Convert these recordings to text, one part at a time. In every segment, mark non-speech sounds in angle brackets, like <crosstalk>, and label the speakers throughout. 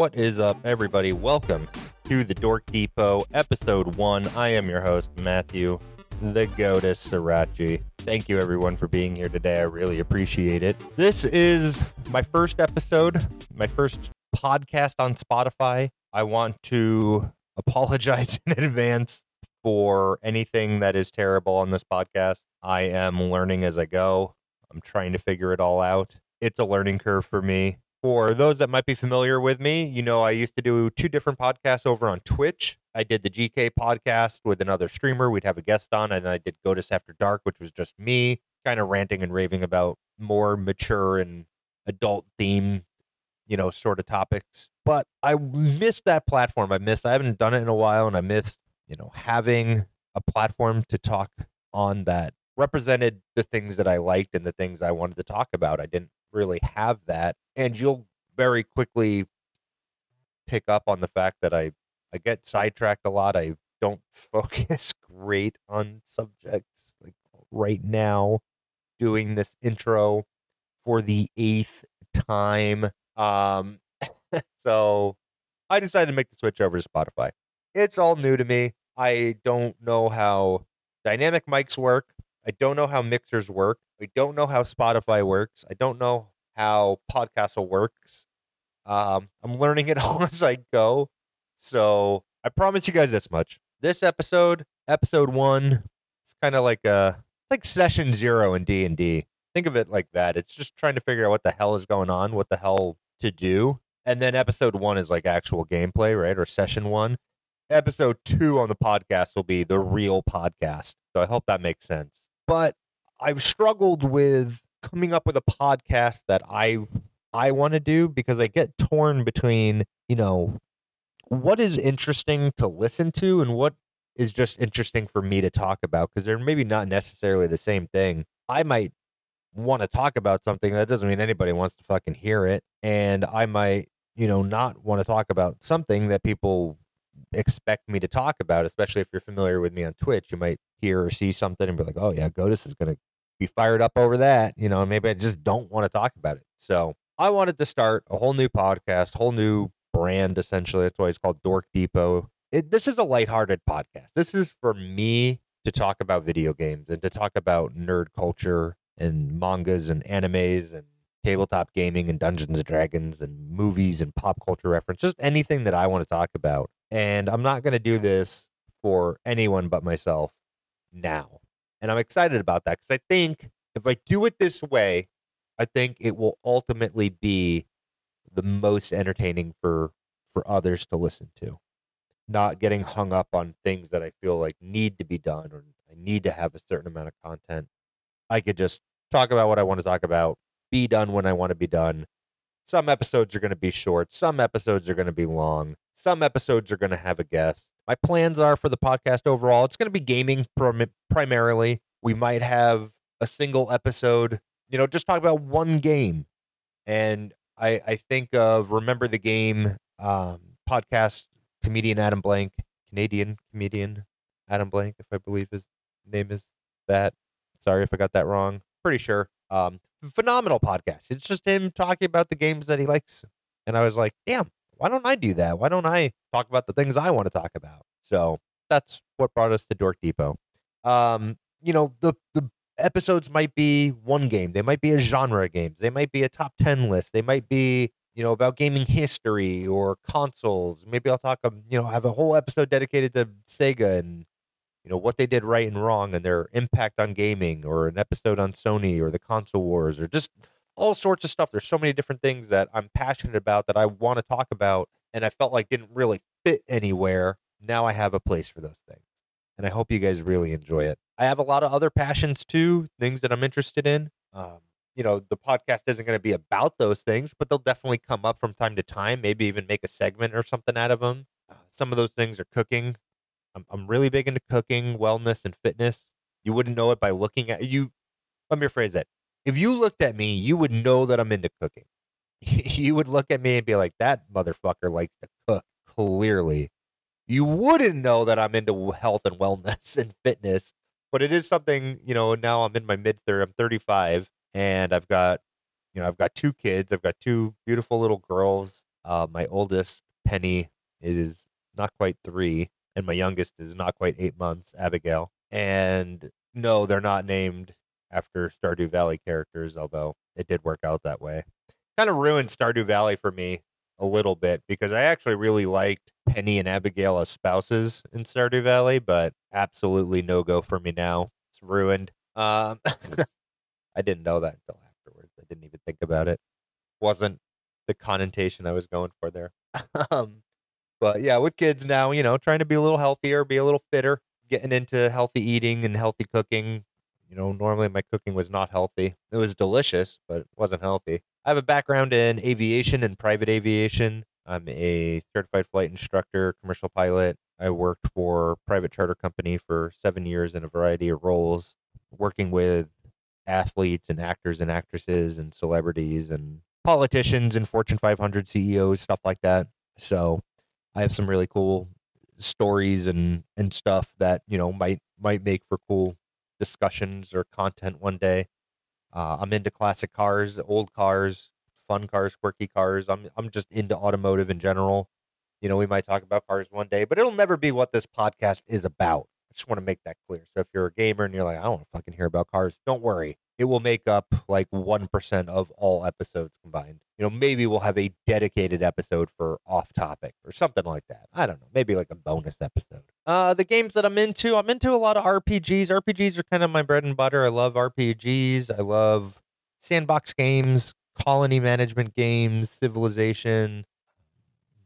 Speaker 1: What is up, everybody? Welcome to the Dork Depot, episode one. I am your host, Matthew, the Goddess Sriracha. Thank you, everyone, for being here today. I really appreciate it. This is my first episode, my first podcast on Spotify. I want to apologize <laughs> in advance for anything that is terrible on this podcast. I am learning as I go. I'm trying to figure it all out. It's a learning curve for me. For those that might be familiar with me, you know, I used to do two different podcasts over on Twitch. I did the GK podcast with another streamer. We'd have a guest on, and I did Goddess After Dark, which was just me kind of ranting and raving about more mature and adult theme, you know, sort of topics. But I missed that platform. I missed, I haven't done it in a while, and I missed, you know, having a platform to talk on that represented the things that I liked and the things I wanted to talk about. I didn't really have that and you'll very quickly pick up on the fact that I I get sidetracked a lot. I don't <laughs> focus great on subjects like right now doing this intro for the eighth time. Um <laughs> so I decided to make the switch over to Spotify. It's all new to me. I don't know how dynamic mics work. I don't know how mixers work. I don't know how Spotify works. I don't know how Podcastle works. Um, I'm learning it <laughs> all as I go. So I promise you guys this much. This episode, episode one, it's kind of like a like session zero in D and D. Think of it like that. It's just trying to figure out what the hell is going on, what the hell to do. And then episode one is like actual gameplay, right? Or session one. Episode two on the podcast will be the real podcast. So I hope that makes sense. But I've struggled with coming up with a podcast that I I want to do because I get torn between, you know, what is interesting to listen to and what is just interesting for me to talk about because they're maybe not necessarily the same thing. I might want to talk about something that doesn't mean anybody wants to fucking hear it and I might, you know, not want to talk about something that people expect me to talk about, especially if you're familiar with me on Twitch. You might hear or see something and be like, "Oh yeah, Goddess is going to be fired up over that. You know, maybe I just don't want to talk about it. So I wanted to start a whole new podcast, whole new brand, essentially. That's why it's called Dork Depot. It, this is a lighthearted podcast. This is for me to talk about video games and to talk about nerd culture and mangas and animes and tabletop gaming and Dungeons and Dragons and movies and pop culture reference, just anything that I want to talk about. And I'm not going to do this for anyone but myself now. And I'm excited about that because I think if I do it this way, I think it will ultimately be the most entertaining for for others to listen to. Not getting hung up on things that I feel like need to be done or I need to have a certain amount of content. I could just talk about what I want to talk about, be done when I want to be done. Some episodes are going to be short, some episodes are going to be long, some episodes are going to have a guest my plans are for the podcast overall. It's going to be gaming prim- primarily. We might have a single episode, you know, just talk about one game. And I, I think of Remember the Game um, podcast comedian Adam Blank, Canadian comedian Adam Blank, if I believe his name is that. Sorry if I got that wrong. Pretty sure. Um, phenomenal podcast. It's just him talking about the games that he likes. And I was like, damn, why don't I do that? Why don't I talk about the things I want to talk about? So that's what brought us to Dork Depot. Um, you know, the the episodes might be one game, they might be a genre of games, they might be a top ten list, they might be you know about gaming history or consoles. Maybe I'll talk, um, you know, have a whole episode dedicated to Sega and you know what they did right and wrong and their impact on gaming, or an episode on Sony or the console wars, or just all sorts of stuff. There's so many different things that I'm passionate about that I want to talk about, and I felt like didn't really fit anywhere. Now I have a place for those things, and I hope you guys really enjoy it. I have a lot of other passions too, things that I'm interested in. Um, you know, the podcast isn't going to be about those things, but they'll definitely come up from time to time. Maybe even make a segment or something out of them. Uh, some of those things are cooking. I'm, I'm really big into cooking, wellness, and fitness. You wouldn't know it by looking at you. Let me rephrase that if you looked at me, you would know that I'm into cooking. <laughs> you would look at me and be like, that motherfucker likes to cook, clearly. You wouldn't know that I'm into health and wellness <laughs> and fitness, but it is something, you know, now I'm in my mid 30s, I'm 35 and I've got, you know, I've got two kids. I've got two beautiful little girls Uh, my oldest, Penny, is not quite three, and my youngest is not quite eight months, Abigail. And no, they're not named after Stardew Valley characters, although it did work out that way. Kind of ruined Stardew Valley for me a little bit because I actually really liked Penny and Abigail as spouses in Stardew Valley, but absolutely no go for me now. It's ruined. Um, <laughs> I didn't know that until afterwards. I didn't even think about it. Wasn't the connotation I was going for there. <laughs> um, but yeah, with kids now, you know, trying to be a little healthier, be a little fitter, getting into healthy eating and healthy cooking. You know, normally my cooking was not healthy. It was delicious, but it wasn't healthy. I have a background in aviation and private aviation. I'm a certified flight instructor, commercial pilot. I worked for private charter company for seven years in a variety of roles, working with athletes and actors and actresses and celebrities and politicians and Fortune 500 CEOs, stuff like that. So I have some really cool stories and and stuff that you know might might make for cool discussions or content one day. Uh, I'm into classic cars, old cars, fun cars, quirky cars. I'm I'm just into automotive in general. You know, we might talk about cars one day, but it'll never be what this podcast is about. I just want to make that clear. So if you're a gamer and you're like, I don't want to fucking hear about cars, don't worry it will make up like 1% of all episodes combined. You know, maybe we'll have a dedicated episode for off topic or something like that. I don't know. Maybe like a bonus episode. Uh, the games that I'm into, I'm into a lot of RPGs. RPGs are kind of my bread and butter. I love RPGs. I love sandbox games, colony management games, civilization,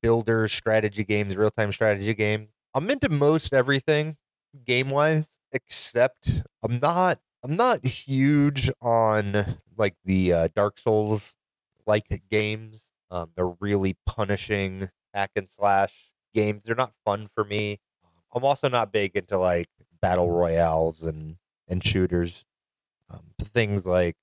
Speaker 1: builder strategy games, real time strategy games. I'm into most everything game wise, except I'm not I'm not huge on like the uh, Dark Souls like games. Um, they're really punishing hack and slash games. They're not fun for me. I'm also not big into like battle royales and and shooters. Um, things like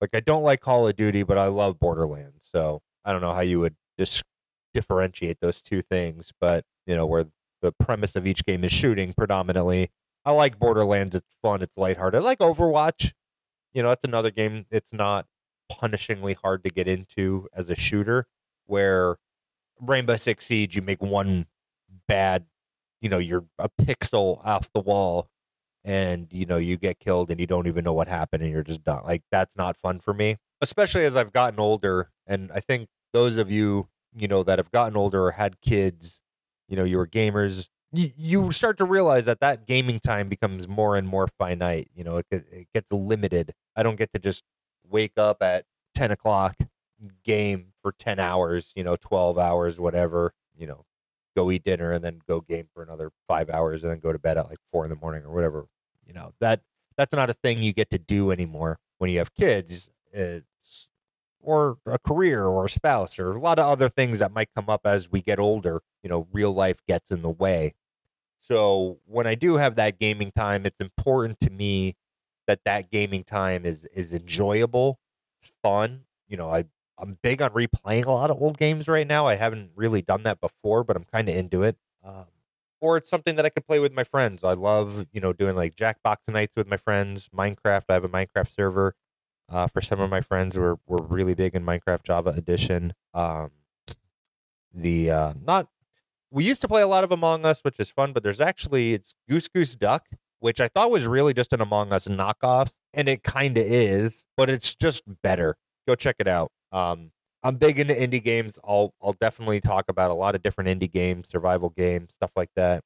Speaker 1: like I don't like Call of Duty, but I love Borderlands. So I don't know how you would just differentiate those two things, but you know where the premise of each game is shooting predominantly I like Borderlands. It's fun. It's lighthearted. I like Overwatch. You know, that's another game. It's not punishingly hard to get into as a shooter. Where Rainbow Six Siege, you make one bad, you know, you're a pixel off the wall, and you know you get killed, and you don't even know what happened, and you're just done. Like that's not fun for me, especially as I've gotten older. And I think those of you, you know, that have gotten older or had kids, you know, you were gamers you, start to realize that that gaming time becomes more and more finite. You know, it, it gets limited. I don't get to just wake up at 10 o'clock, game for 10 hours, you know, 12 hours, whatever, you know, go eat dinner and then go game for another five hours and then go to bed at like four in the morning or whatever. You know, that that's not a thing you get to do anymore when you have kids. It's, or a career or a spouse or a lot of other things that might come up as we get older. You know, real life gets in the way. So when I do have that gaming time, it's important to me that that gaming time is is enjoyable, fun. You know, I I'm big on replaying a lot of old games right now. I haven't really done that before, but I'm kind of into it. Um, or it's something that I could play with my friends. I love you know doing like Jackbox nights with my friends. Minecraft. I have a Minecraft server. Uh, for some of my friends, we're we're really big in Minecraft Java Edition. Um, the uh, not we used to play a lot of Among Us, which is fun, but there's actually it's Goose Goose Duck, which I thought was really just an Among Us knockoff, and it kind of is, but it's just better. Go check it out. Um, I'm big into indie games. I'll I'll definitely talk about a lot of different indie games, survival games, stuff like that.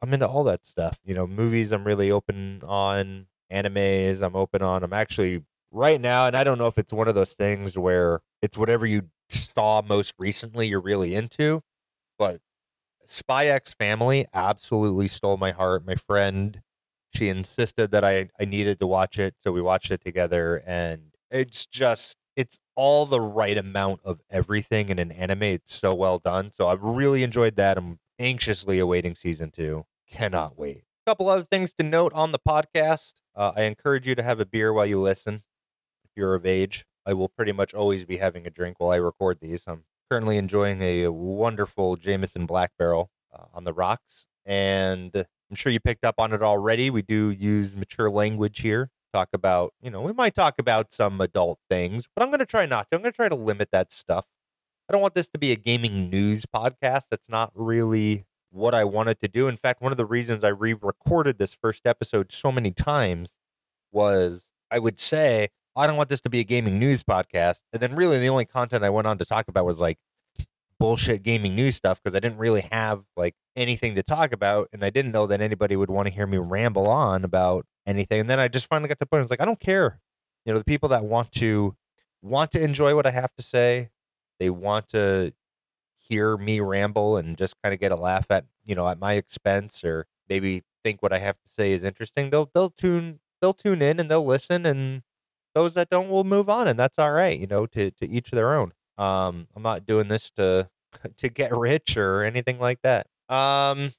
Speaker 1: I'm into all that stuff. You know, movies. I'm really open on animes. I'm open on. I'm actually right now, and I don't know if it's one of those things where it's whatever you saw most recently you're really into but Spy X Family absolutely stole my heart. My friend, she insisted that I, I needed to watch it, so we watched it together, and it's just it's all the right amount of everything in an anime. It's so well done. So I've really enjoyed that. I'm anxiously awaiting season two. Cannot wait. A couple other things to note on the podcast. Uh, I encourage you to have a beer while you listen. If you're of age, I will pretty much always be having a drink while I record these. I'm currently enjoying a wonderful Jameson Black Barrel uh, on the rocks. And I'm sure you picked up on it already. We do use mature language here. Talk about, you know, we might talk about some adult things, but I'm going to try not to. I'm going to try to limit that stuff. I don't want this to be a gaming news podcast. That's not really what I wanted to do. In fact, one of the reasons I re-recorded this first episode so many times was I would say I don't want this to be a gaming news podcast, and then really the only content I went on to talk about was like bullshit gaming news stuff because I didn't really have like anything to talk about, and I didn't know that anybody would want to hear me ramble on about anything. And then I just finally got to the point. I was like, I don't care. You know, the people that want to want to enjoy what I have to say, they want to hear me ramble and just kind of get a laugh at you know at my expense, or maybe think what I have to say is interesting. They'll they'll tune they'll tune in and they'll listen, and those that don't will move on, and that's all right. You know, to to each their own. Um, I'm not doing this to <laughs> to get rich or anything like that. Um,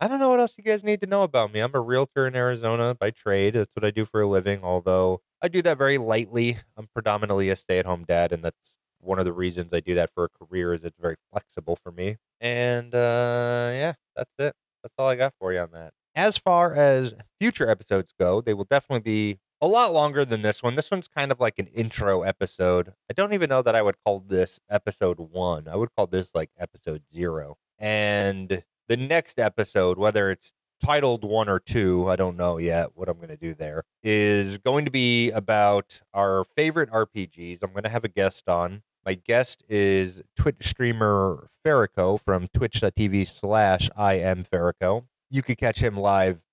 Speaker 1: I don't know what else you guys need to know about me. I'm a realtor in Arizona by trade. That's what I do for a living, although I do that very lightly. I'm predominantly a stay-at-home dad, and that's one of the reasons I do that for a career is it's very flexible for me. And uh, yeah, that's it. That's all I got for you on that. As far as future episodes go, they will definitely be a lot longer than this one. This one's kind of like an intro episode. I don't even know that I would call this episode one. I would call this like episode zero. And the next episode, whether it's titled one or two, I don't know yet what I'm going to do there, is going to be about our favorite RPGs. I'm going to have a guest on. My guest is Twitch streamer Ferrico from twitch.tv slash I am Ferrico. You could catch him live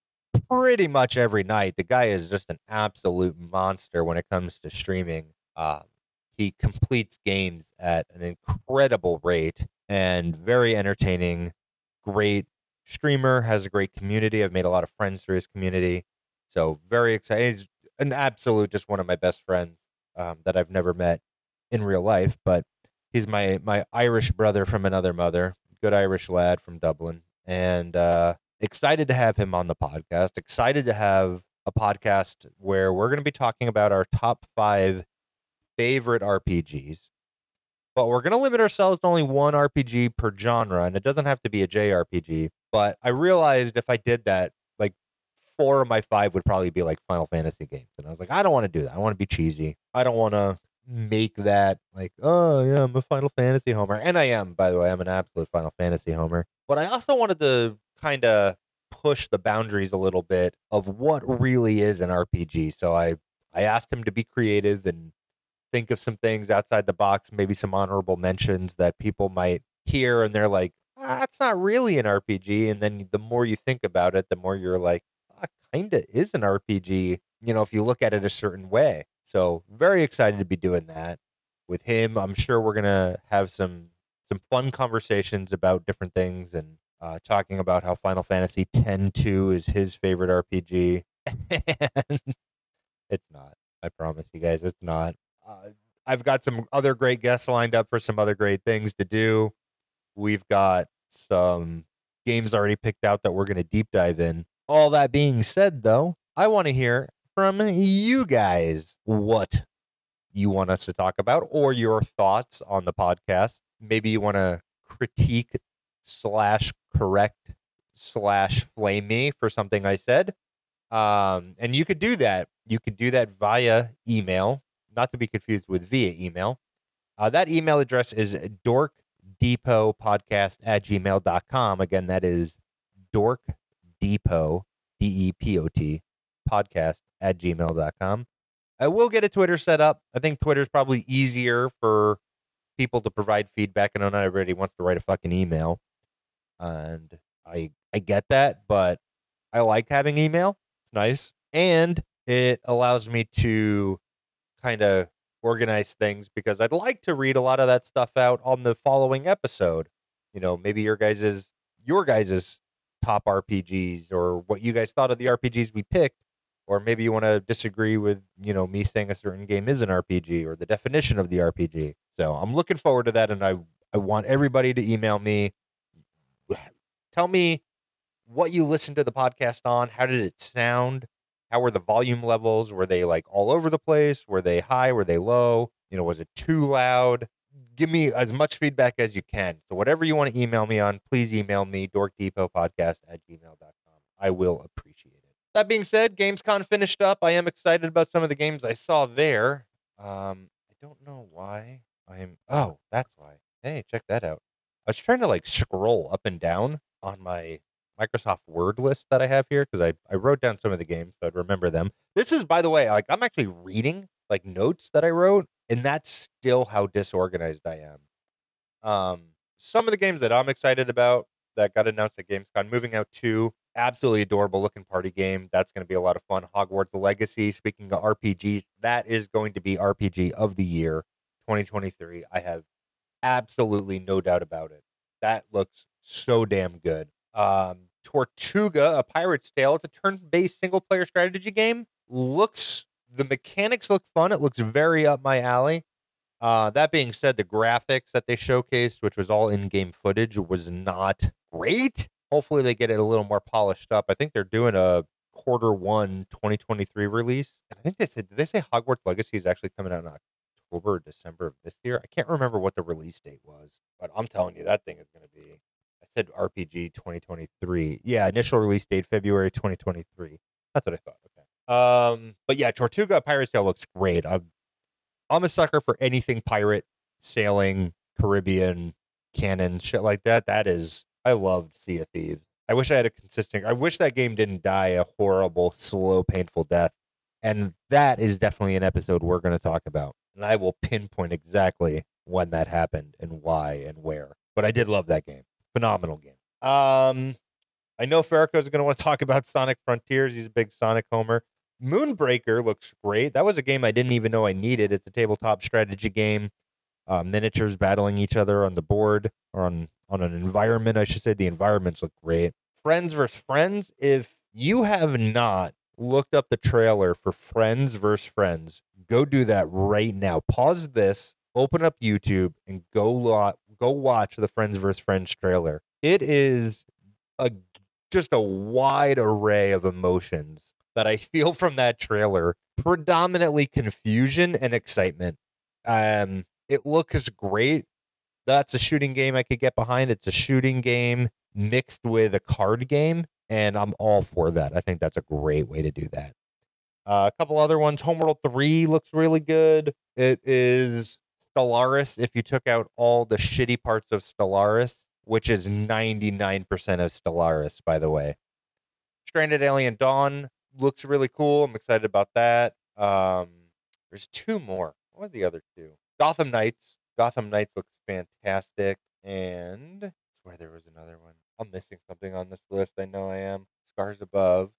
Speaker 1: pretty much every night. The guy is just an absolute monster when it comes to streaming. Um, he completes games at an incredible rate and very entertaining. Great streamer, has a great community. I've made a lot of friends through his community. So very excited. He's an absolute, just one of my best friends um, that I've never met in real life, but he's my my Irish brother from another mother. Good Irish lad from Dublin, and uh, excited to have him on the podcast. Excited to have a podcast where we're going to be talking about our top five favorite RPGs. But we're going to limit ourselves to only one RPG per genre, and it doesn't have to be a JRPG. But I realized if I did that, like four of my five would probably be like Final Fantasy games. And I was like, I don't want to do that. I want to be cheesy. I don't want to make that like, oh, yeah, I'm a Final Fantasy homer. And I am, by the way, I'm an absolute Final Fantasy homer. But I also wanted to kind of push the boundaries a little bit of what really is an RPG. So I I asked him to be creative and think of some things outside the box, maybe some honorable mentions that people might hear and they're like, ah, that's not really an RPG. And then the more you think about it, the more you're like, ah, kind of is an RPG, you know, if you look at it a certain way. So very excited to be doing that with him. I'm sure we're to have some some fun conversations about different things and uh, talking about how Final Fantasy X-2 is his favorite RPG. <laughs> it's not. I promise you guys, it's not. Uh, I've got some other great guests lined up for some other great things to do. We've got some games already picked out that we're going to deep dive in. All that being said, though, I want to hear from you guys what you want us to talk about or your thoughts on the podcast. Maybe you want to critique slash correct slash flame me for something I said. Um, and you could do that. You could do that via email, not to be confused with via email. Uh, that email address is dorkdepotpodcast at gmail.com. Again, that is dork depot, D E P O T, podcast at gmail.com. I will get a Twitter set up. I think Twitter's probably easier for people to provide feedback. I know not everybody wants to write a fucking email and I I get that, but I like having email. It's nice, and it allows me to kind of organize things because I'd like to read a lot of that stuff out on the following episode. You know, maybe your guys's your guys's top RPGs or what you guys thought of the RPGs we picked, or maybe you want to disagree with you know me saying a certain game is an RPG or the definition of the RPG. So I'm looking forward to that, and I I want everybody to email me tell me what you listened to the podcast on. How did it sound? How were the volume levels? Were they like all over the place? Were they high? Were they low? You know, was it too loud? Give me as much feedback as you can. So whatever you want to email me on, please email me, dorkdepotpodcast at gmail.com. I will appreciate it. That being said, Gamescom finished up. I am excited about some of the games I saw there. Um, I don't know why I'm oh, that's why. Hey, check that out. I was trying to like scroll up and down on my Microsoft Word list that I have here because I, I wrote down some of the games so I'd remember them. This is, by the way, like I'm actually reading like notes that I wrote, and that's still how disorganized I am. Um, some of the games that I'm excited about that got announced at Gamescom, Moving Out 2 absolutely adorable looking party game. That's going to be a lot of fun. Hogwarts Legacy. Speaking of RPGs, that is going to be RPG of the year 2023. I have absolutely no doubt about it. That looks so damn good. Um, Tortuga, a pirate's tale. It's a turn-based single-player strategy game. Looks the mechanics look fun. It looks very up my alley. Uh, that being said, the graphics that they showcased, which was all in-game footage, was not great. Hopefully, they get it a little more polished up. I think they're doing a quarter one 2023 release. And I think they said, did they say Hogwarts Legacy is actually coming out in October or December of this year? I can't remember what the release date was, but I'm telling you, that thing is going to be. I said RPG 2023. Yeah, initial release date February 2023. That's what I thought. Okay. Um, but yeah, Tortuga Pirate Tale looks great. I'm I'm a sucker for anything pirate, sailing, Caribbean, cannon, shit like that. That is I loved Sea of Thieves. I wish I had a consistent I wish that game didn't die a horrible, slow, painful death. And that is definitely an episode we're going to talk about. And I will pinpoint exactly when that happened and why and where. But I did love that game. Phenomenal game. Um I know Ferrico is going to want to talk about Sonic Frontiers. He's a big Sonic homer. Moonbreaker looks great. That was a game I didn't even know I needed. It's a tabletop strategy game, uh, miniatures battling each other on the board or on on an environment. I should say the environments look great. Friends versus Friends. If you have not looked up the trailer for Friends versus Friends, go do that right now. Pause this, open up YouTube, and go lot go watch the Friends versus Friends trailer. It is a just a wide array of emotions that I <laughs> feel from that trailer. Predominantly confusion and excitement. Um, it looks great. That's a shooting game I could get behind. It's a shooting game mixed with a card game, and I'm all for that. I think that's a great way to do that. Uh, a couple other ones. Homeworld 3 looks really good. It is Stellaris. If you took out all the shitty parts of Stellaris, which is 99% of Stellaris, by the way. Stranded Alien Dawn looks really cool. I'm excited about that. Um, there's two more. What are the other two? Gotham Knights. Gotham Knights looks fantastic. And swear there was another one. I'm missing something on this list. I know I am. Scars Above.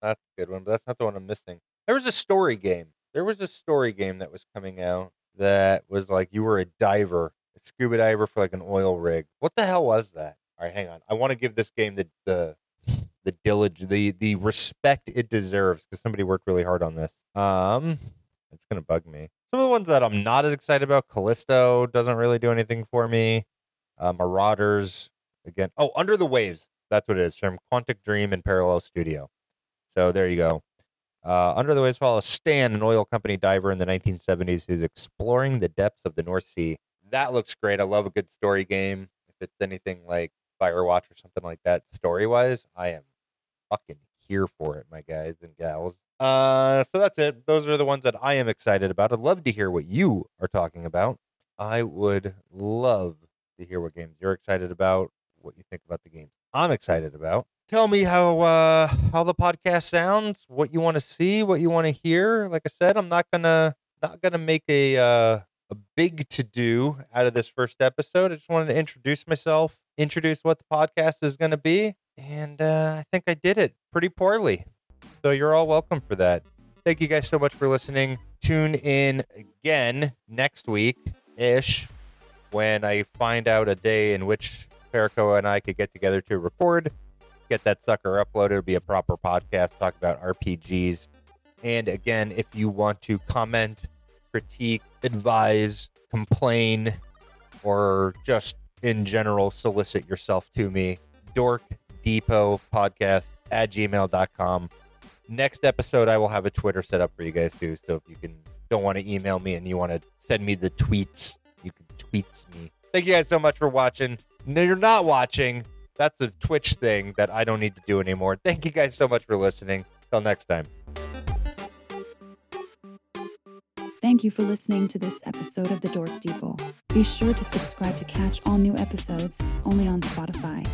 Speaker 1: That's a good one, but that's not the one I'm missing. There was a story game. There was a story game that was coming out that was like you were a diver, a scuba diver for like an oil rig. What the hell was that? All right, hang on. I want to give this game the the the diligence, the the respect it deserves because somebody worked really hard on this. Um, it's gonna bug me. Some of the ones that I'm not as excited about, Callisto doesn't really do anything for me. Uh, Marauders again. Oh, Under the Waves. That's what it is from Quantic Dream and Parallel Studio. So there you go. Uh, Under the Waves follows Stan, an oil company diver in the 1970s who's exploring the depths of the North Sea. That looks great. I love a good story game. If it's anything like Firewatch or something like that, story wise, I am fucking here for it, my guys and gals. Uh, so that's it. Those are the ones that I am excited about. I'd love to hear what you are talking about. I would love to hear what games you're excited about, what you think about the games I'm excited about. Tell me how uh how the podcast sounds, what you want to see, what you want to hear. Like I said, I'm not gonna not gonna make a uh a big to do out of this first episode. I just wanted to introduce myself, introduce what the podcast is going to be, and uh, I think I did it pretty poorly. So you're all welcome for that. Thank you guys so much for listening. Tune in again next week ish when I find out a day in which Farco and I could get together to record, get that sucker uploaded. It'll be a proper podcast, talk about RPGs. And again, if you want to comment, critique, advise, complain, or just in general solicit yourself to me, dork depot podcast at gmail.com. Next episode, I will have a Twitter set up for you guys too. So if you can don't want to email me and you want to send me the tweets, you can tweets me. Thank you guys so much for watching. No, you're not watching. That's a Twitch thing that I don't need to do anymore. Thank you guys so much for listening. Till next time.
Speaker 2: Thank you for listening to this episode of The Dork Depot. Be sure to subscribe to catch all new episodes only on Spotify.